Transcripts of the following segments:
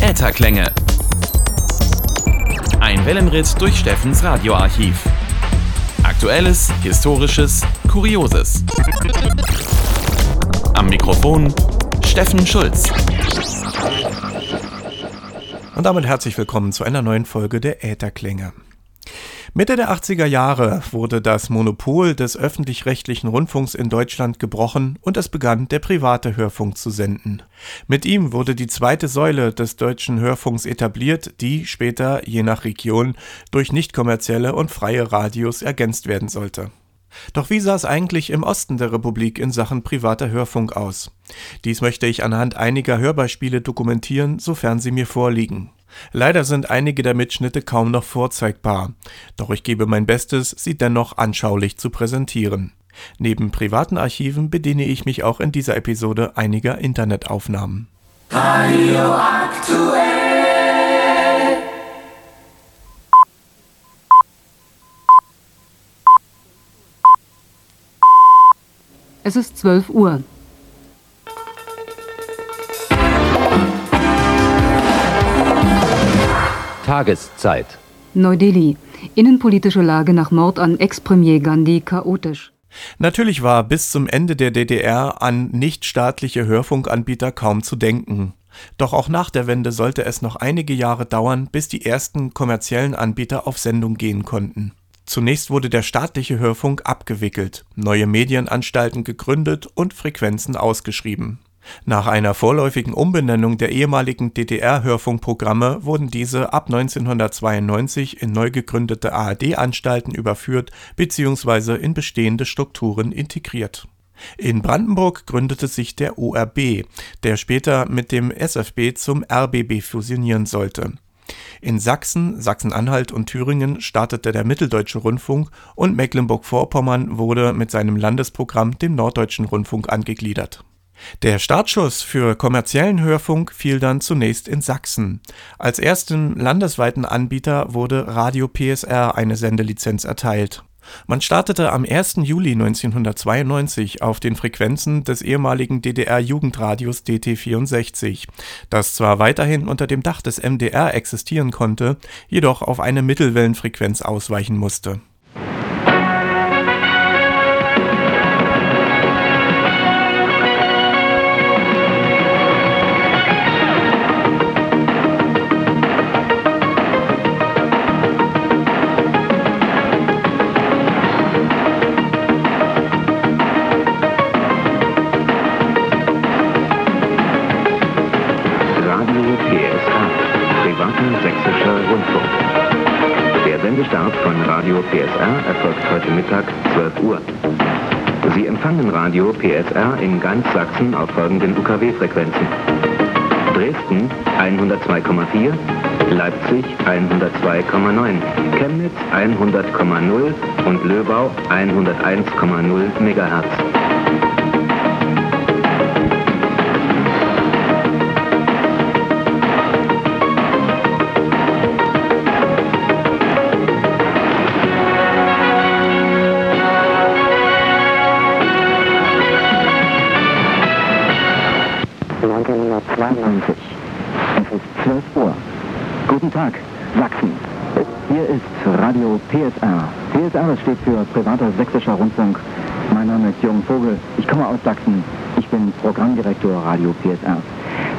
Ätherklänge. Ein Wellenritt durch Steffens Radioarchiv. Aktuelles, Historisches, Kurioses. Am Mikrofon Steffen Schulz. Und damit herzlich willkommen zu einer neuen Folge der Ätherklänge. Mitte der 80er Jahre wurde das Monopol des öffentlich-rechtlichen Rundfunks in Deutschland gebrochen und es begann der private Hörfunk zu senden. Mit ihm wurde die zweite Säule des deutschen Hörfunks etabliert, die später, je nach Region, durch nicht kommerzielle und freie Radios ergänzt werden sollte. Doch wie sah es eigentlich im Osten der Republik in Sachen privater Hörfunk aus? Dies möchte ich anhand einiger Hörbeispiele dokumentieren, sofern sie mir vorliegen. Leider sind einige der Mitschnitte kaum noch vorzeigbar, doch ich gebe mein Bestes, sie dennoch anschaulich zu präsentieren. Neben privaten Archiven bediene ich mich auch in dieser Episode einiger Internetaufnahmen. Radio aktuell. Es ist 12 Uhr. Tageszeit. Neu-Delhi. Innenpolitische Lage nach Mord an Ex-Premier Gandhi chaotisch. Natürlich war bis zum Ende der DDR an nichtstaatliche Hörfunkanbieter kaum zu denken. Doch auch nach der Wende sollte es noch einige Jahre dauern, bis die ersten kommerziellen Anbieter auf Sendung gehen konnten. Zunächst wurde der staatliche Hörfunk abgewickelt, neue Medienanstalten gegründet und Frequenzen ausgeschrieben. Nach einer vorläufigen Umbenennung der ehemaligen DDR-Hörfunkprogramme wurden diese ab 1992 in neu gegründete ARD-Anstalten überführt bzw. in bestehende Strukturen integriert. In Brandenburg gründete sich der ORB, der später mit dem SFB zum RBB fusionieren sollte in Sachsen, Sachsen-Anhalt und Thüringen startete der Mitteldeutsche Rundfunk und Mecklenburg-Vorpommern wurde mit seinem Landesprogramm dem Norddeutschen Rundfunk angegliedert. Der Startschuss für kommerziellen Hörfunk fiel dann zunächst in Sachsen. Als ersten landesweiten Anbieter wurde Radio PSR eine Sendelizenz erteilt man startete am 1. Juli 1992 auf den Frequenzen des ehemaligen DDR-Jugendradios DT64, das zwar weiterhin unter dem Dach des MDR existieren konnte, jedoch auf eine Mittelwellenfrequenz ausweichen musste heute Mittag 12 Uhr. Sie empfangen Radio PSR in ganz Sachsen auf folgenden UKW-Frequenzen. Dresden 102,4, Leipzig 102,9, Chemnitz 100,0 und Löbau 101,0 MHz. PSR. PSR steht für Privater Sächsischer Rundfunk. Mein Name ist Jürgen Vogel. Ich komme aus Sachsen. Ich bin Programmdirektor Radio PSR.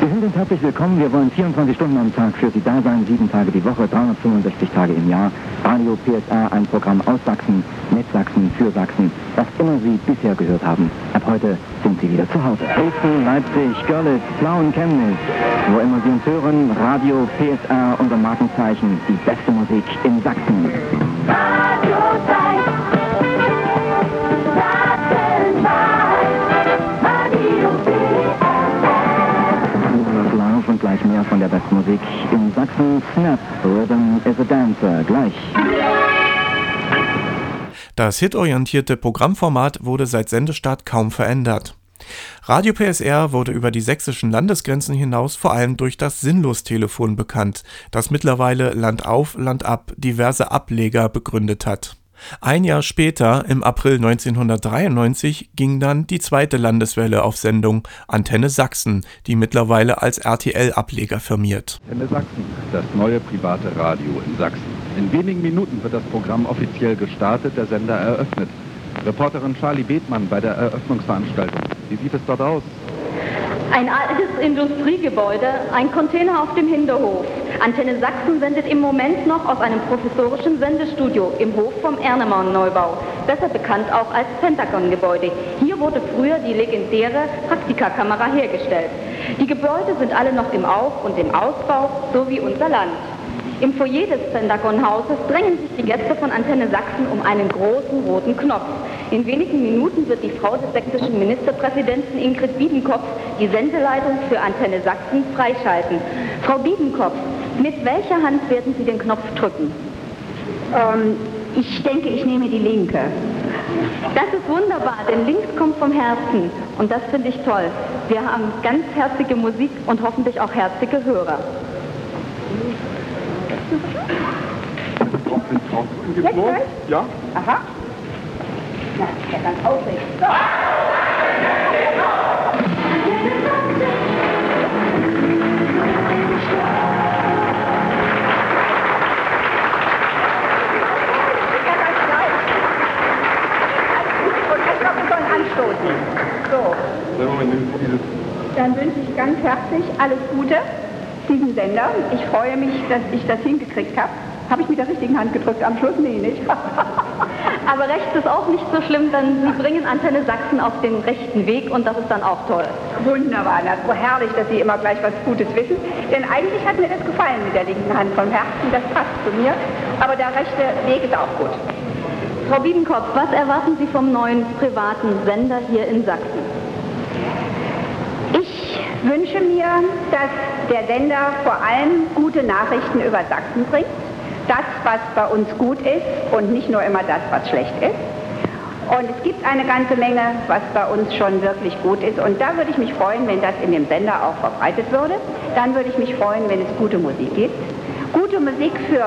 Sie sind uns herzlich willkommen. Wir wollen 24 Stunden am Tag für Sie da sein, sieben Tage die Woche, 365 Tage im Jahr. Radio PSR, ein Programm aus Sachsen, mit Sachsen, für Sachsen. Was immer Sie bisher gehört haben. Ab heute sind Sie wieder zu Hause. Dresden, Leipzig, Görlitz, Plauen, Chemnitz. Wo immer Sie uns hören, Radio PSR, unser Markenzeichen, die beste Musik in Sachsen. Gleich mehr von der besten Musik in Sachsen. Snap, Rhythm is a. Das hitorientierte Programmformat wurde seit Sendestart kaum verändert. Radio PSR wurde über die sächsischen Landesgrenzen hinaus vor allem durch das Sinnlos-Telefon bekannt, das mittlerweile Land auf, Land ab diverse Ableger begründet hat. Ein Jahr später, im April 1993, ging dann die zweite Landeswelle auf Sendung, Antenne Sachsen, die mittlerweile als RTL-Ableger firmiert. Antenne Sachsen, das neue private Radio in Sachsen. In wenigen Minuten wird das Programm offiziell gestartet, der Sender eröffnet. Reporterin Charlie Bethmann bei der Eröffnungsveranstaltung. Wie sieht es dort aus? Ein altes Industriegebäude, ein Container auf dem Hinterhof. Antenne Sachsen sendet im Moment noch aus einem professorischen Sendestudio im Hof vom Ernemann-Neubau, besser bekannt auch als Pentagon-Gebäude. Hier wurde früher die legendäre Praktikakamera hergestellt. Die Gebäude sind alle noch im Auf- und im Ausbau, so wie unser Land. Im Foyer des Pentagon-Hauses drängen sich die Gäste von Antenne Sachsen um einen großen roten Knopf. In wenigen Minuten wird die Frau des sächsischen Ministerpräsidenten Ingrid Biedenkopf die Sendeleitung für Antenne Sachsen freischalten. Frau Biedenkopf, mit welcher Hand werden Sie den Knopf drücken? Ähm, ich denke, ich nehme die linke. Das ist wunderbar, denn links kommt vom Herzen. Und das finde ich toll. Wir haben ganz herzige Musik und hoffentlich auch herzige Hörer. Jetzt? Ja. Aha. Na, ist ja ganz aufregend. Anstoßen. So. Dann wünsche ich ganz herzlich alles Gute diesem Sender. Ich freue mich, dass ich das hingekriegt habe. Habe ich mit der richtigen Hand gedrückt? Am Schluss nee, nicht. Aber rechts ist auch nicht so schlimm, denn Sie bringen Antenne Sachsen auf den rechten Weg und das ist dann auch toll. Wunderbar, das ist so herrlich, dass Sie immer gleich was Gutes wissen. Denn eigentlich hat mir das gefallen mit der linken Hand vom Herzen, das passt zu mir. Aber der rechte Weg ist auch gut. Frau Biedenkopf, was erwarten Sie vom neuen privaten Sender hier in Sachsen? Ich wünsche mir, dass der Sender vor allem gute Nachrichten über Sachsen bringt. Das, was bei uns gut ist und nicht nur immer das, was schlecht ist. Und es gibt eine ganze Menge, was bei uns schon wirklich gut ist. Und da würde ich mich freuen, wenn das in dem Sender auch verbreitet würde. Dann würde ich mich freuen, wenn es gute Musik gibt. Gute Musik für,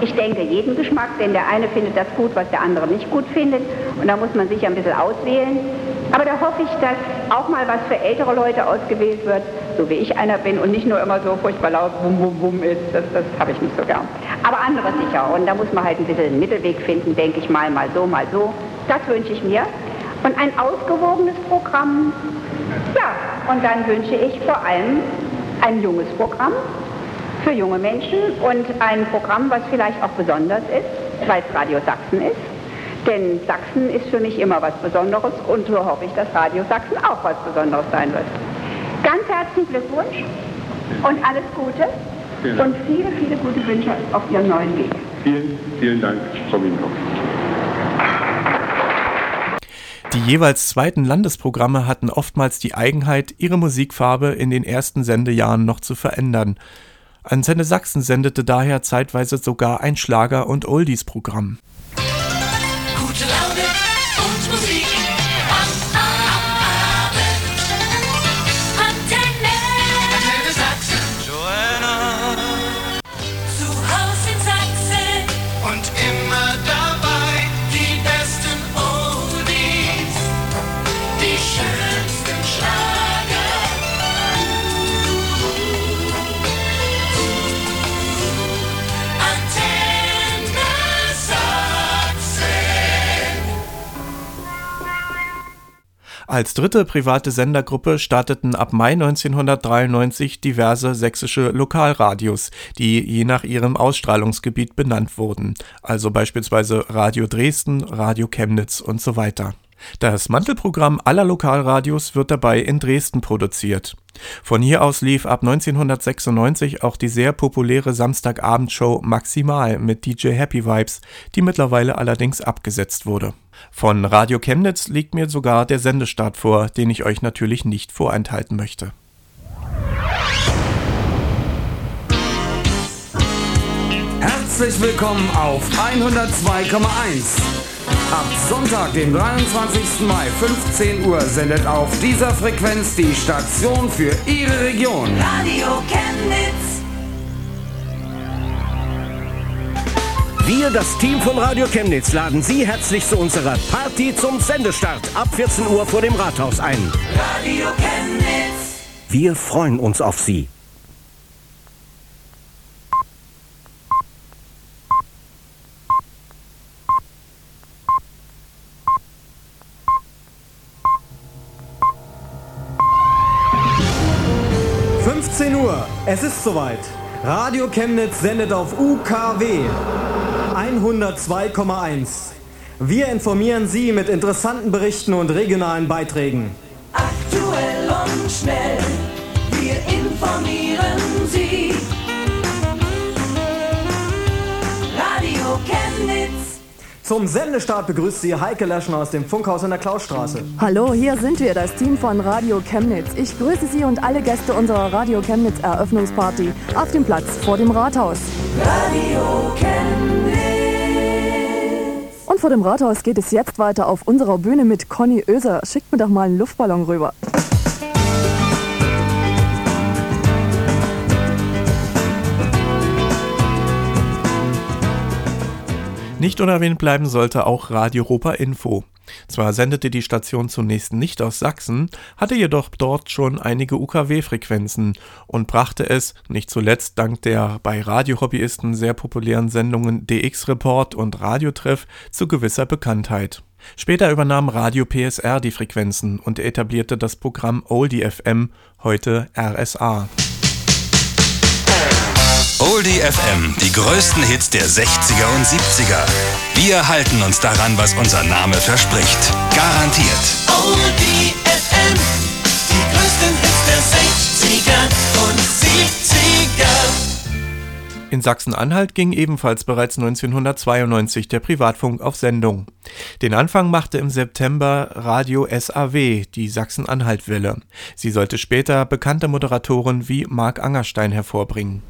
ich denke, jeden Geschmack, denn der eine findet das gut, was der andere nicht gut findet. Und da muss man sich ein bisschen auswählen. Aber da hoffe ich, dass auch mal was für ältere Leute ausgewählt wird, so wie ich einer bin und nicht nur immer so furchtbar laut bum bum bum ist. Das, das habe ich nicht so gern. Aber andere sicher. Und da muss man halt ein bisschen einen Mittelweg finden, denke ich mal, mal so, mal so. Das wünsche ich mir. Und ein ausgewogenes Programm. Ja, und dann wünsche ich vor allem ein junges Programm für junge Menschen und ein Programm, was vielleicht auch besonders ist, weil es Radio Sachsen ist. Denn Sachsen ist für mich immer was Besonderes und so hoffe ich, dass Radio Sachsen auch was Besonderes sein wird. Ganz herzlichen Glückwunsch und alles Gute und viele, viele gute Wünsche auf Ihrem neuen Weg. Vielen, vielen Dank, Frau Biedenkopf. Die jeweils zweiten Landesprogramme hatten oftmals die Eigenheit, ihre Musikfarbe in den ersten Sendejahren noch zu verändern. Antenne Sachsen sendete daher zeitweise sogar ein Schlager- und Oldies-Programm. Als dritte private Sendergruppe starteten ab Mai 1993 diverse sächsische Lokalradios, die je nach ihrem Ausstrahlungsgebiet benannt wurden, also beispielsweise Radio Dresden, Radio Chemnitz und so weiter. Das Mantelprogramm aller Lokalradios wird dabei in Dresden produziert. Von hier aus lief ab 1996 auch die sehr populäre Samstagabendshow Maximal mit DJ Happy Vibes, die mittlerweile allerdings abgesetzt wurde. Von Radio Chemnitz liegt mir sogar der Sendestart vor, den ich euch natürlich nicht vorenthalten möchte. Herzlich willkommen auf 102,1. Ab Sonntag, dem 23. Mai, 15 Uhr, sendet auf dieser Frequenz die Station für Ihre Region. Radio Chemnitz. Wir, das Team von Radio Chemnitz, laden Sie herzlich zu unserer Party zum Sendestart ab 14 Uhr vor dem Rathaus ein. Radio Chemnitz. Wir freuen uns auf Sie. Uhr. Es ist soweit. Radio Chemnitz sendet auf UKW 102,1. Wir informieren Sie mit interessanten Berichten und regionalen Beiträgen. Aktuell und schnell. Wir informieren Sie. Radio Chemnitz. Zum Sendestart begrüßt Sie Heike Leschner aus dem Funkhaus in der Klausstraße. Hallo, hier sind wir, das Team von Radio Chemnitz. Ich grüße Sie und alle Gäste unserer Radio Chemnitz Eröffnungsparty auf dem Platz vor dem Rathaus. Radio Chemnitz. Vor dem Rathaus geht es jetzt weiter auf unserer Bühne mit Conny Oeser. Schickt mir doch mal einen Luftballon rüber. Nicht unerwähnt bleiben sollte auch Radio Europa Info. Zwar sendete die Station zunächst nicht aus Sachsen, hatte jedoch dort schon einige UKW-Frequenzen und brachte es, nicht zuletzt dank der bei Radiohobbyisten sehr populären Sendungen DX Report und Radiotreff, zu gewisser Bekanntheit. Später übernahm Radio PSR die Frequenzen und etablierte das Programm Oldie FM, heute RSA. Oldie FM, die größten Hits der 60er und 70er. Wir halten uns daran, was unser Name verspricht. Garantiert. Oldie FM. Die größten Hits der 60er und 70er. In Sachsen-Anhalt ging ebenfalls bereits 1992 der Privatfunk auf Sendung. Den Anfang machte im September Radio SAW, die Sachsen-Anhalt-Welle. Sie sollte später bekannte Moderatoren wie Marc Angerstein hervorbringen.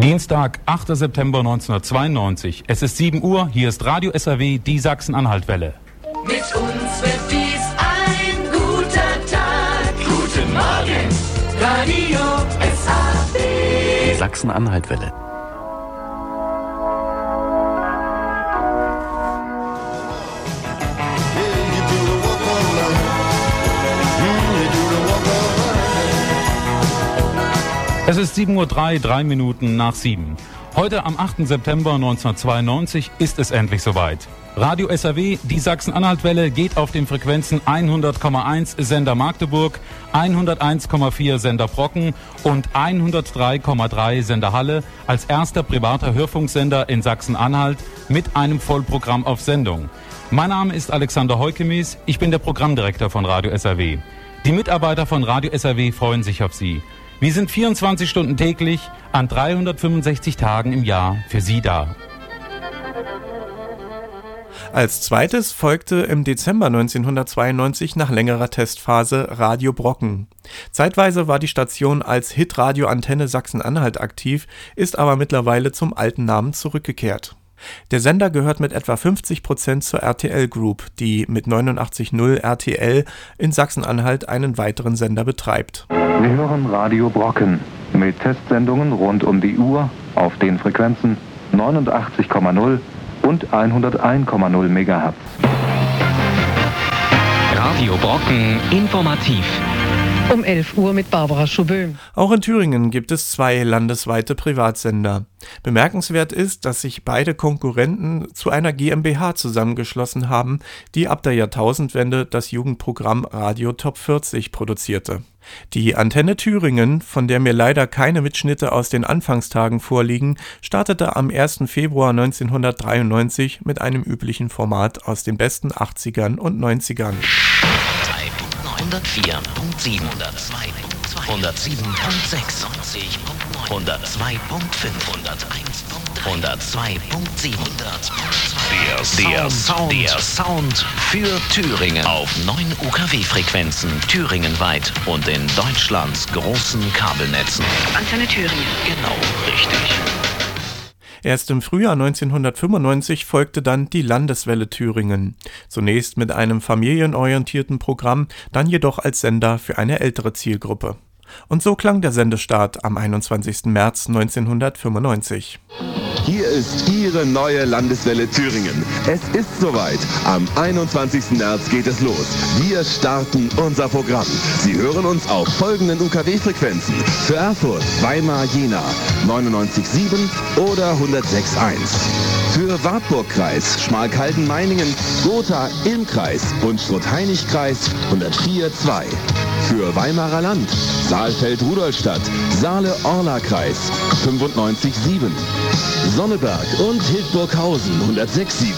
Dienstag, 8. September 1992. Es ist 7 Uhr. Hier ist Radio SAW, die Sachsen-Anhalt-Welle. Mit uns wird dies ein guter Tag. Guten Morgen, Radio SAW. Sachsen-Anhalt-Welle. Es ist 7.03 Uhr, drei Minuten nach 7. Heute am 8. September 1992 ist es endlich soweit. Radio SAW, die Sachsen-Anhalt-Welle, geht auf den Frequenzen 100,1 Sender Magdeburg, 101,4 Sender Brocken und 103,3 Sender Halle als erster privater Hörfunksender in Sachsen-Anhalt mit einem Vollprogramm auf Sendung. Mein Name ist Alexander Heukemies, ich bin der Programmdirektor von Radio SAW. Die Mitarbeiter von Radio SAW freuen sich auf Sie. Wir sind 24 Stunden täglich an 365 Tagen im Jahr für Sie da. Als zweites folgte im Dezember 1992 nach längerer Testphase Radio Brocken. Zeitweise war die Station als Hitradio Antenne Sachsen-Anhalt aktiv, ist aber mittlerweile zum alten Namen zurückgekehrt. Der Sender gehört mit etwa 50 Prozent zur RTL Group, die mit 89.0 RTL in Sachsen-Anhalt einen weiteren Sender betreibt. Wir hören Radio Brocken mit Testsendungen rund um die Uhr auf den Frequenzen 89,0 und 101,0 MHz. Radio Brocken informativ. Um 11 Uhr mit Barbara Schubö. Auch in Thüringen gibt es zwei landesweite Privatsender. Bemerkenswert ist, dass sich beide Konkurrenten zu einer GmbH zusammengeschlossen haben, die ab der Jahrtausendwende das Jugendprogramm Radio Top 40 produzierte. Die Antenne Thüringen, von der mir leider keine Mitschnitte aus den Anfangstagen vorliegen, startete am 1. Februar 1993 mit einem üblichen Format aus den besten 80ern und 90ern. 104.7, 102.2, 107.6, 100.5, 101.3, 102.7, der, der Sound, der Sound für Thüringen auf 9 UKW-Frequenzen thüringenweit und in Deutschlands großen Kabelnetzen. Antenne Thüringen. Genau, richtig. Erst im Frühjahr 1995 folgte dann die Landeswelle Thüringen. Zunächst mit einem familienorientierten Programm, dann jedoch als Sender für eine ältere Zielgruppe. Und so klang der Sendestart am 21. März 1995. Hier ist Ihre neue Landeswelle Thüringen. Es ist soweit. Am 21. März geht es los. Wir starten unser Programm. Sie hören uns auf folgenden UKW-Frequenzen. Für Erfurt, Weimar, Jena 99,7 oder 106,1. Für Wartburg-Kreis, Schmalkalden-Meiningen, Gotha, Ilm-Kreis und Schrott-Heinig-Kreis 104,2. Für Weimarer Land, Saalfeld-Rudolstadt, Saale-Orla-Kreis 95,7. Sonneberg und Hildburghausen 106,7.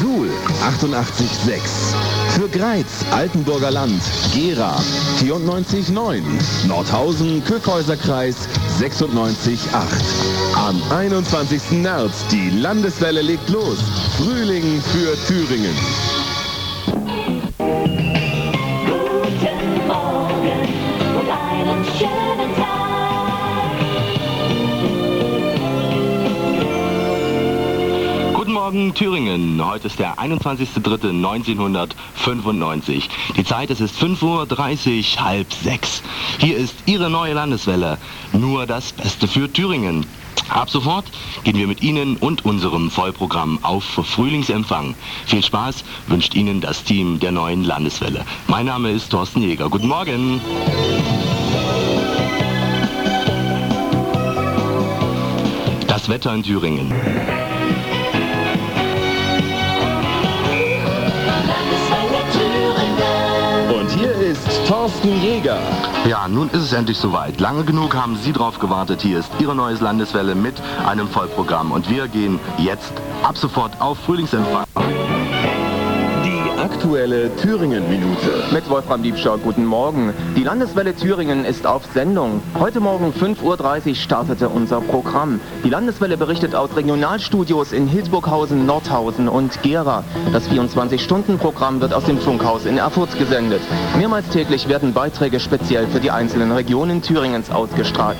Suhl 88,6. Für Greiz, Altenburger Land, Gera 94,9. Nordhausen, Köfhäuserkreis 96,8. Am 21. März, die Landeswelle legt los. Frühling für Thüringen. Morgen Thüringen. Heute ist der 21.03.1995. Die Zeit es ist 5.30 Uhr, halb sechs. Hier ist Ihre neue Landeswelle. Nur das Beste für Thüringen. Ab sofort gehen wir mit Ihnen und unserem Vollprogramm auf Frühlingsempfang. Viel Spaß wünscht Ihnen das Team der neuen Landeswelle. Mein Name ist Thorsten Jäger. Guten Morgen. Das Wetter in Thüringen. Thorsten Jäger. Ja, nun ist es endlich soweit. Lange genug haben Sie drauf gewartet. Hier ist Ihre neues Landeswelle mit einem Vollprogramm. Und wir gehen jetzt ab sofort auf Frühlingsempfang. Aktuelle Thüringen-Minute. Mit Wolfram Diebschau, guten Morgen. Die Landeswelle Thüringen ist auf Sendung. Heute Morgen 5.30 Uhr startete unser Programm. Die Landeswelle berichtet aus Regionalstudios in Hildburghausen, Nordhausen und Gera. Das 24-Stunden-Programm wird aus dem Funkhaus in Erfurt gesendet. Mehrmals täglich werden Beiträge speziell für die einzelnen Regionen Thüringens ausgestrahlt.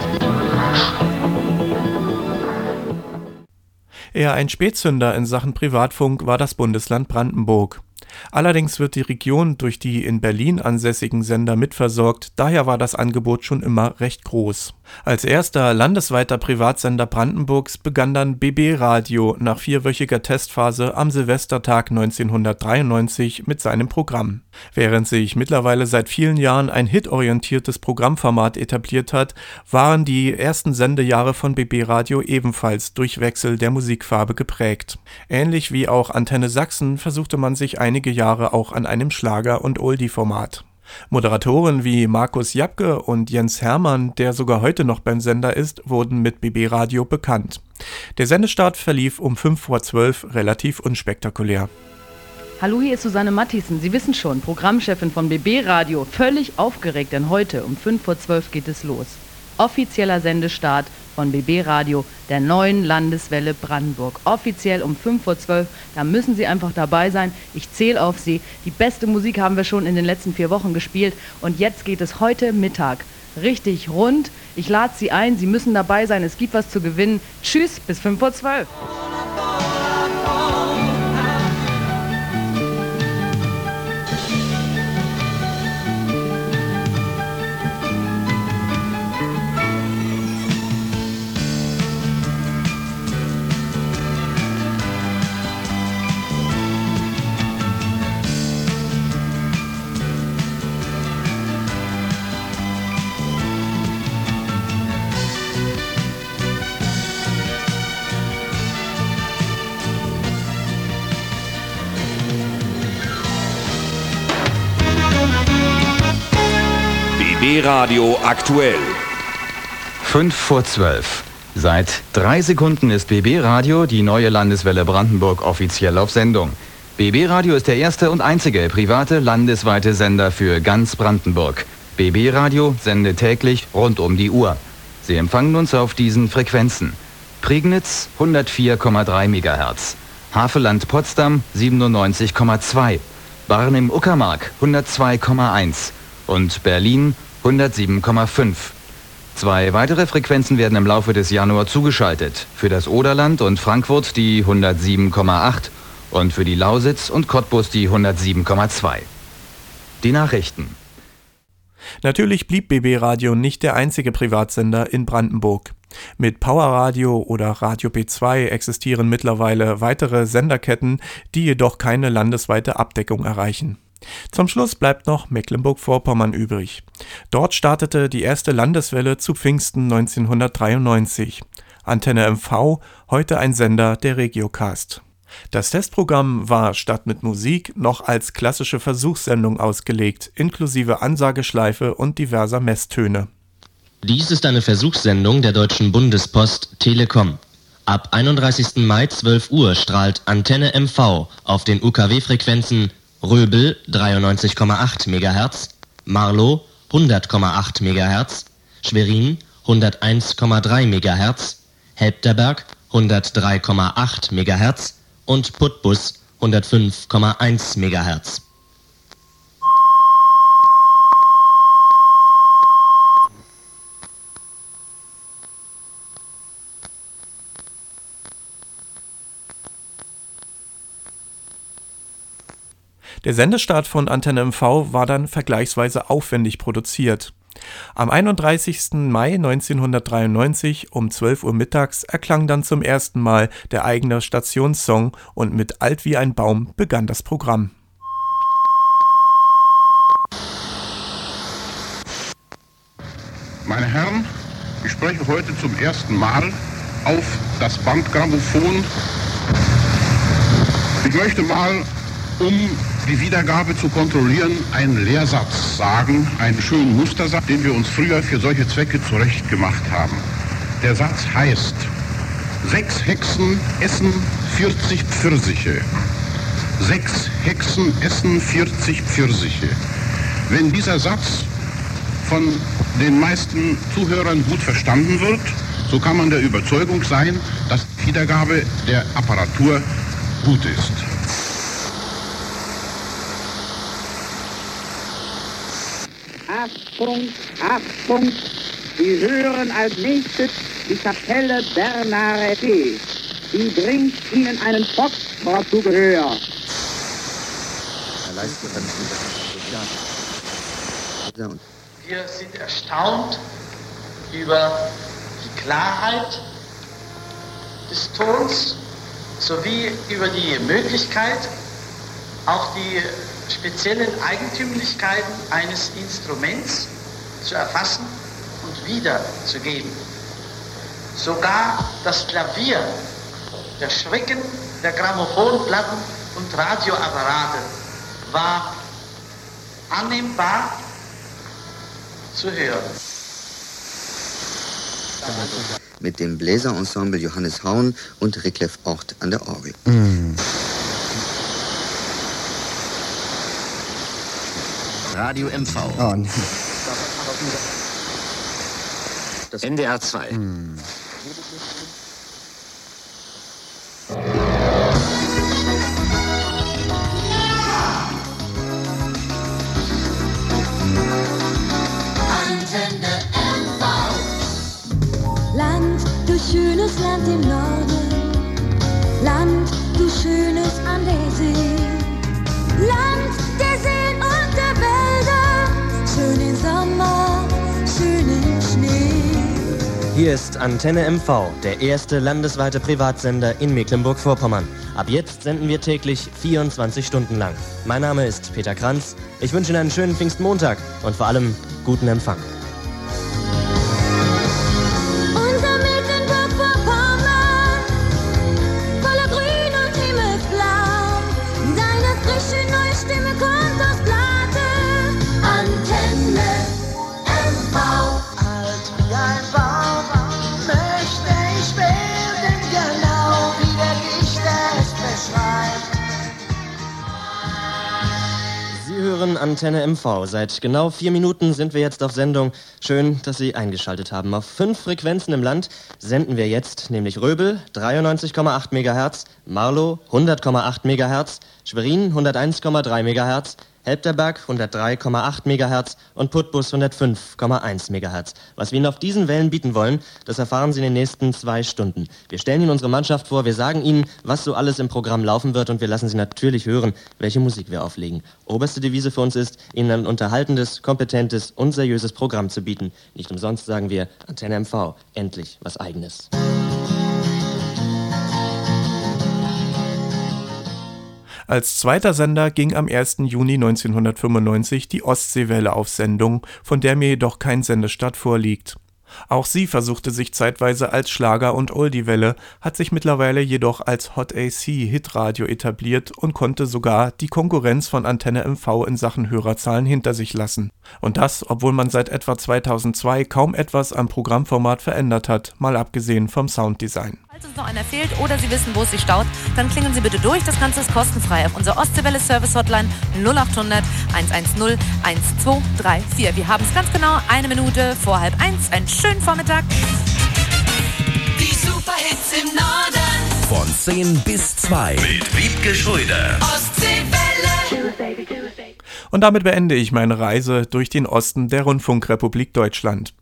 Eher ein Spätzünder in Sachen Privatfunk war das Bundesland Brandenburg. Allerdings wird die Region durch die in Berlin ansässigen Sender mitversorgt, daher war das Angebot schon immer recht groß. Als erster landesweiter Privatsender Brandenburgs begann dann BB Radio nach vierwöchiger Testphase am Silvestertag 1993 mit seinem Programm. Während sich mittlerweile seit vielen Jahren ein hitorientiertes Programmformat etabliert hat, waren die ersten Sendejahre von BB Radio ebenfalls durch Wechsel der Musikfarbe geprägt. Ähnlich wie auch Antenne Sachsen versuchte man sich einige Jahre auch an einem Schlager- und Oldie-Format. Moderatoren wie Markus Japke und Jens Hermann, der sogar heute noch beim Sender ist, wurden mit BB Radio bekannt. Der Sendestart verlief um 5 vor 12 relativ unspektakulär. Hallo, hier ist Susanne Matthiesen. Sie wissen schon, Programmchefin von BB Radio. Völlig aufgeregt, denn heute um 5 vor 12 geht es los. Offizieller Sendestart von BB Radio, der neuen Landeswelle Brandenburg. Offiziell um 5 vor 12. Da müssen Sie einfach dabei sein. Ich zähle auf Sie. Die beste Musik haben wir schon in den letzten vier Wochen gespielt. Und jetzt geht es heute Mittag richtig rund. Ich lade Sie ein. Sie müssen dabei sein. Es gibt was zu gewinnen. Tschüss, bis 5 vor 12. BB Radio aktuell. 5 vor 12. Seit drei Sekunden ist BB Radio, die neue Landeswelle Brandenburg, offiziell auf Sendung. BB Radio ist der erste und einzige private landesweite Sender für ganz Brandenburg. BB Radio sendet täglich rund um die Uhr. Sie empfangen uns auf diesen Frequenzen. Prignitz 104,3 MHz, Haveland Potsdam 97,2, Barnim Uckermark 102,1 und Berlin 107,5. Zwei weitere Frequenzen werden im Laufe des Januar zugeschaltet. Für das Oderland und Frankfurt die 107,8 und für die Lausitz und Cottbus die 107,2. Die Nachrichten. Natürlich blieb BB Radio nicht der einzige Privatsender in Brandenburg. Mit Powerradio oder Radio B2 existieren mittlerweile weitere Senderketten, die jedoch keine landesweite Abdeckung erreichen. Zum Schluss bleibt noch Mecklenburg-Vorpommern übrig. Dort startete die erste Landeswelle zu Pfingsten 1993. Antenne MV, heute ein Sender der Regiocast. Das Testprogramm war statt mit Musik noch als klassische Versuchssendung ausgelegt, inklusive Ansageschleife und diverser Messtöne. Dies ist eine Versuchssendung der Deutschen Bundespost Telekom. Ab 31. Mai 12 Uhr strahlt Antenne MV auf den UKW-Frequenzen Röbel 93,8 MHz, Marlow 100,8 MHz, Schwerin 101,3 MHz, Helpterberg 103,8 MHz und Putbus 105,1 MHz. Der Sendestart von Antenne MV war dann vergleichsweise aufwendig produziert. Am 31. Mai 1993 um 12 Uhr mittags erklang dann zum ersten Mal der eigene Stationssong und mit Alt wie ein Baum begann das Programm. Meine Herren, ich spreche heute zum ersten Mal auf das Bandgrammophon. Ich möchte mal, um die Wiedergabe zu kontrollieren, einen Lehrsatz sagen, einen schönen Mustersatz, den wir uns früher für solche Zwecke zurecht gemacht haben. Der Satz heißt, sechs Hexen essen 40 Pfirsiche. Sechs Hexen essen 40 Pfirsiche. Wenn dieser Satz von den meisten Zuhörern gut verstanden wird, so kann man der Überzeugung sein, dass die Wiedergabe der Apparatur gut ist. Achtung, Achtung, Sie hören als nächstes die Kapelle Bernarete. Die bringt Ihnen einen Foxtrot zu Gehör. Wir sind erstaunt über die Klarheit des Tons sowie über die Möglichkeit, auch die speziellen Eigentümlichkeiten eines Instruments zu erfassen und wiederzugeben. Sogar das Klavier, der Schrecken der Grammophonplatten und Radioapparate war annehmbar zu hören. Mit dem Bläserensemble Johannes Hauen und Rickleff Ort an der Orgel. Radio MV. Oh, nee. Das NDR 2. Antenne MV. Land, du schönes Land im Norden. Land, du schönes an der See. Land Hier ist Antenne MV, der erste landesweite Privatsender in Mecklenburg-Vorpommern. Ab jetzt senden wir täglich 24 Stunden lang. Mein Name ist Peter Kranz. Ich wünsche Ihnen einen schönen Pfingstmontag und vor allem guten Empfang. Antenne MV. Seit genau vier Minuten sind wir jetzt auf Sendung. Schön, dass Sie eingeschaltet haben. Auf fünf Frequenzen im Land senden wir jetzt, nämlich Röbel 93,8 MHz, Marlow 100,8 MHz, Schwerin 101,3 MHz, Helpterberg 103,8 MHz und Putbus 105,1 MHz. Was wir Ihnen auf diesen Wellen bieten wollen, das erfahren Sie in den nächsten zwei Stunden. Wir stellen Ihnen unsere Mannschaft vor, wir sagen Ihnen, was so alles im Programm laufen wird und wir lassen Sie natürlich hören, welche Musik wir auflegen. Oberste Devise für uns ist, Ihnen ein unterhaltendes, kompetentes und seriöses Programm zu bieten. Nicht umsonst sagen wir Antenne MV, endlich was Eigenes. Als zweiter Sender ging am 1. Juni 1995 die Ostseewelle auf Sendung, von der mir jedoch kein Sendestart vorliegt. Auch sie versuchte sich zeitweise als Schlager- und Oldie-Welle, hat sich mittlerweile jedoch als Hot AC Hitradio etabliert und konnte sogar die Konkurrenz von Antenne MV in Sachen Hörerzahlen hinter sich lassen. Und das, obwohl man seit etwa 2002 kaum etwas am Programmformat verändert hat, mal abgesehen vom Sounddesign. Falls uns noch einer fehlt oder Sie wissen, wo es sich staut, dann klingeln Sie bitte durch. Das Ganze ist kostenfrei auf unserer Ostseewelle Service Hotline 0800 110 1234. Wir haben es ganz genau eine Minute vor halb eins. Einen schönen Vormittag. Die Superhits im Norden. Von 10 bis 2 mit Wiebke Schröder. Ostseewelle. Und damit beende ich meine Reise durch den Osten der Rundfunkrepublik Deutschland.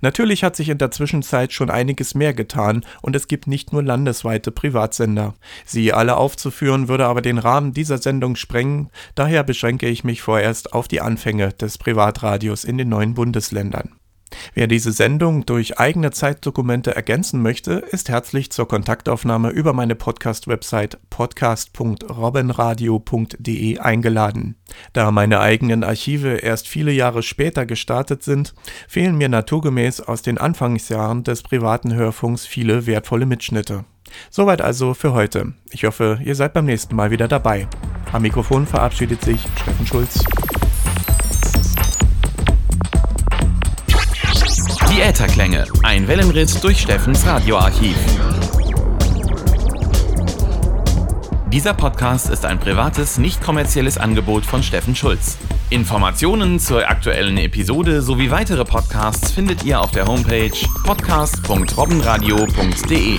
Natürlich hat sich in der Zwischenzeit schon einiges mehr getan und es gibt nicht nur landesweite Privatsender. Sie alle aufzuführen würde aber den Rahmen dieser Sendung sprengen, daher beschränke ich mich vorerst auf die Anfänge des Privatradios in den neuen Bundesländern. Wer diese Sendung durch eigene Zeitdokumente ergänzen möchte, ist herzlich zur Kontaktaufnahme über meine Podcast-Website podcast.robbenradio.de eingeladen. Da meine eigenen Archive erst viele Jahre später gestartet sind, fehlen mir naturgemäß aus den Anfangsjahren des privaten Hörfunks viele wertvolle Mitschnitte. Soweit also für heute. Ich hoffe, ihr seid beim nächsten Mal wieder dabei. Am Mikrofon verabschiedet sich Steffen Schulz. Die Ätherklänge, ein Wellenritt durch Steffens Radioarchiv. Dieser Podcast ist ein privates, nicht kommerzielles Angebot von Steffen Schulz. Informationen zur aktuellen Episode sowie weitere Podcasts findet ihr auf der Homepage podcast.robbenradio.de.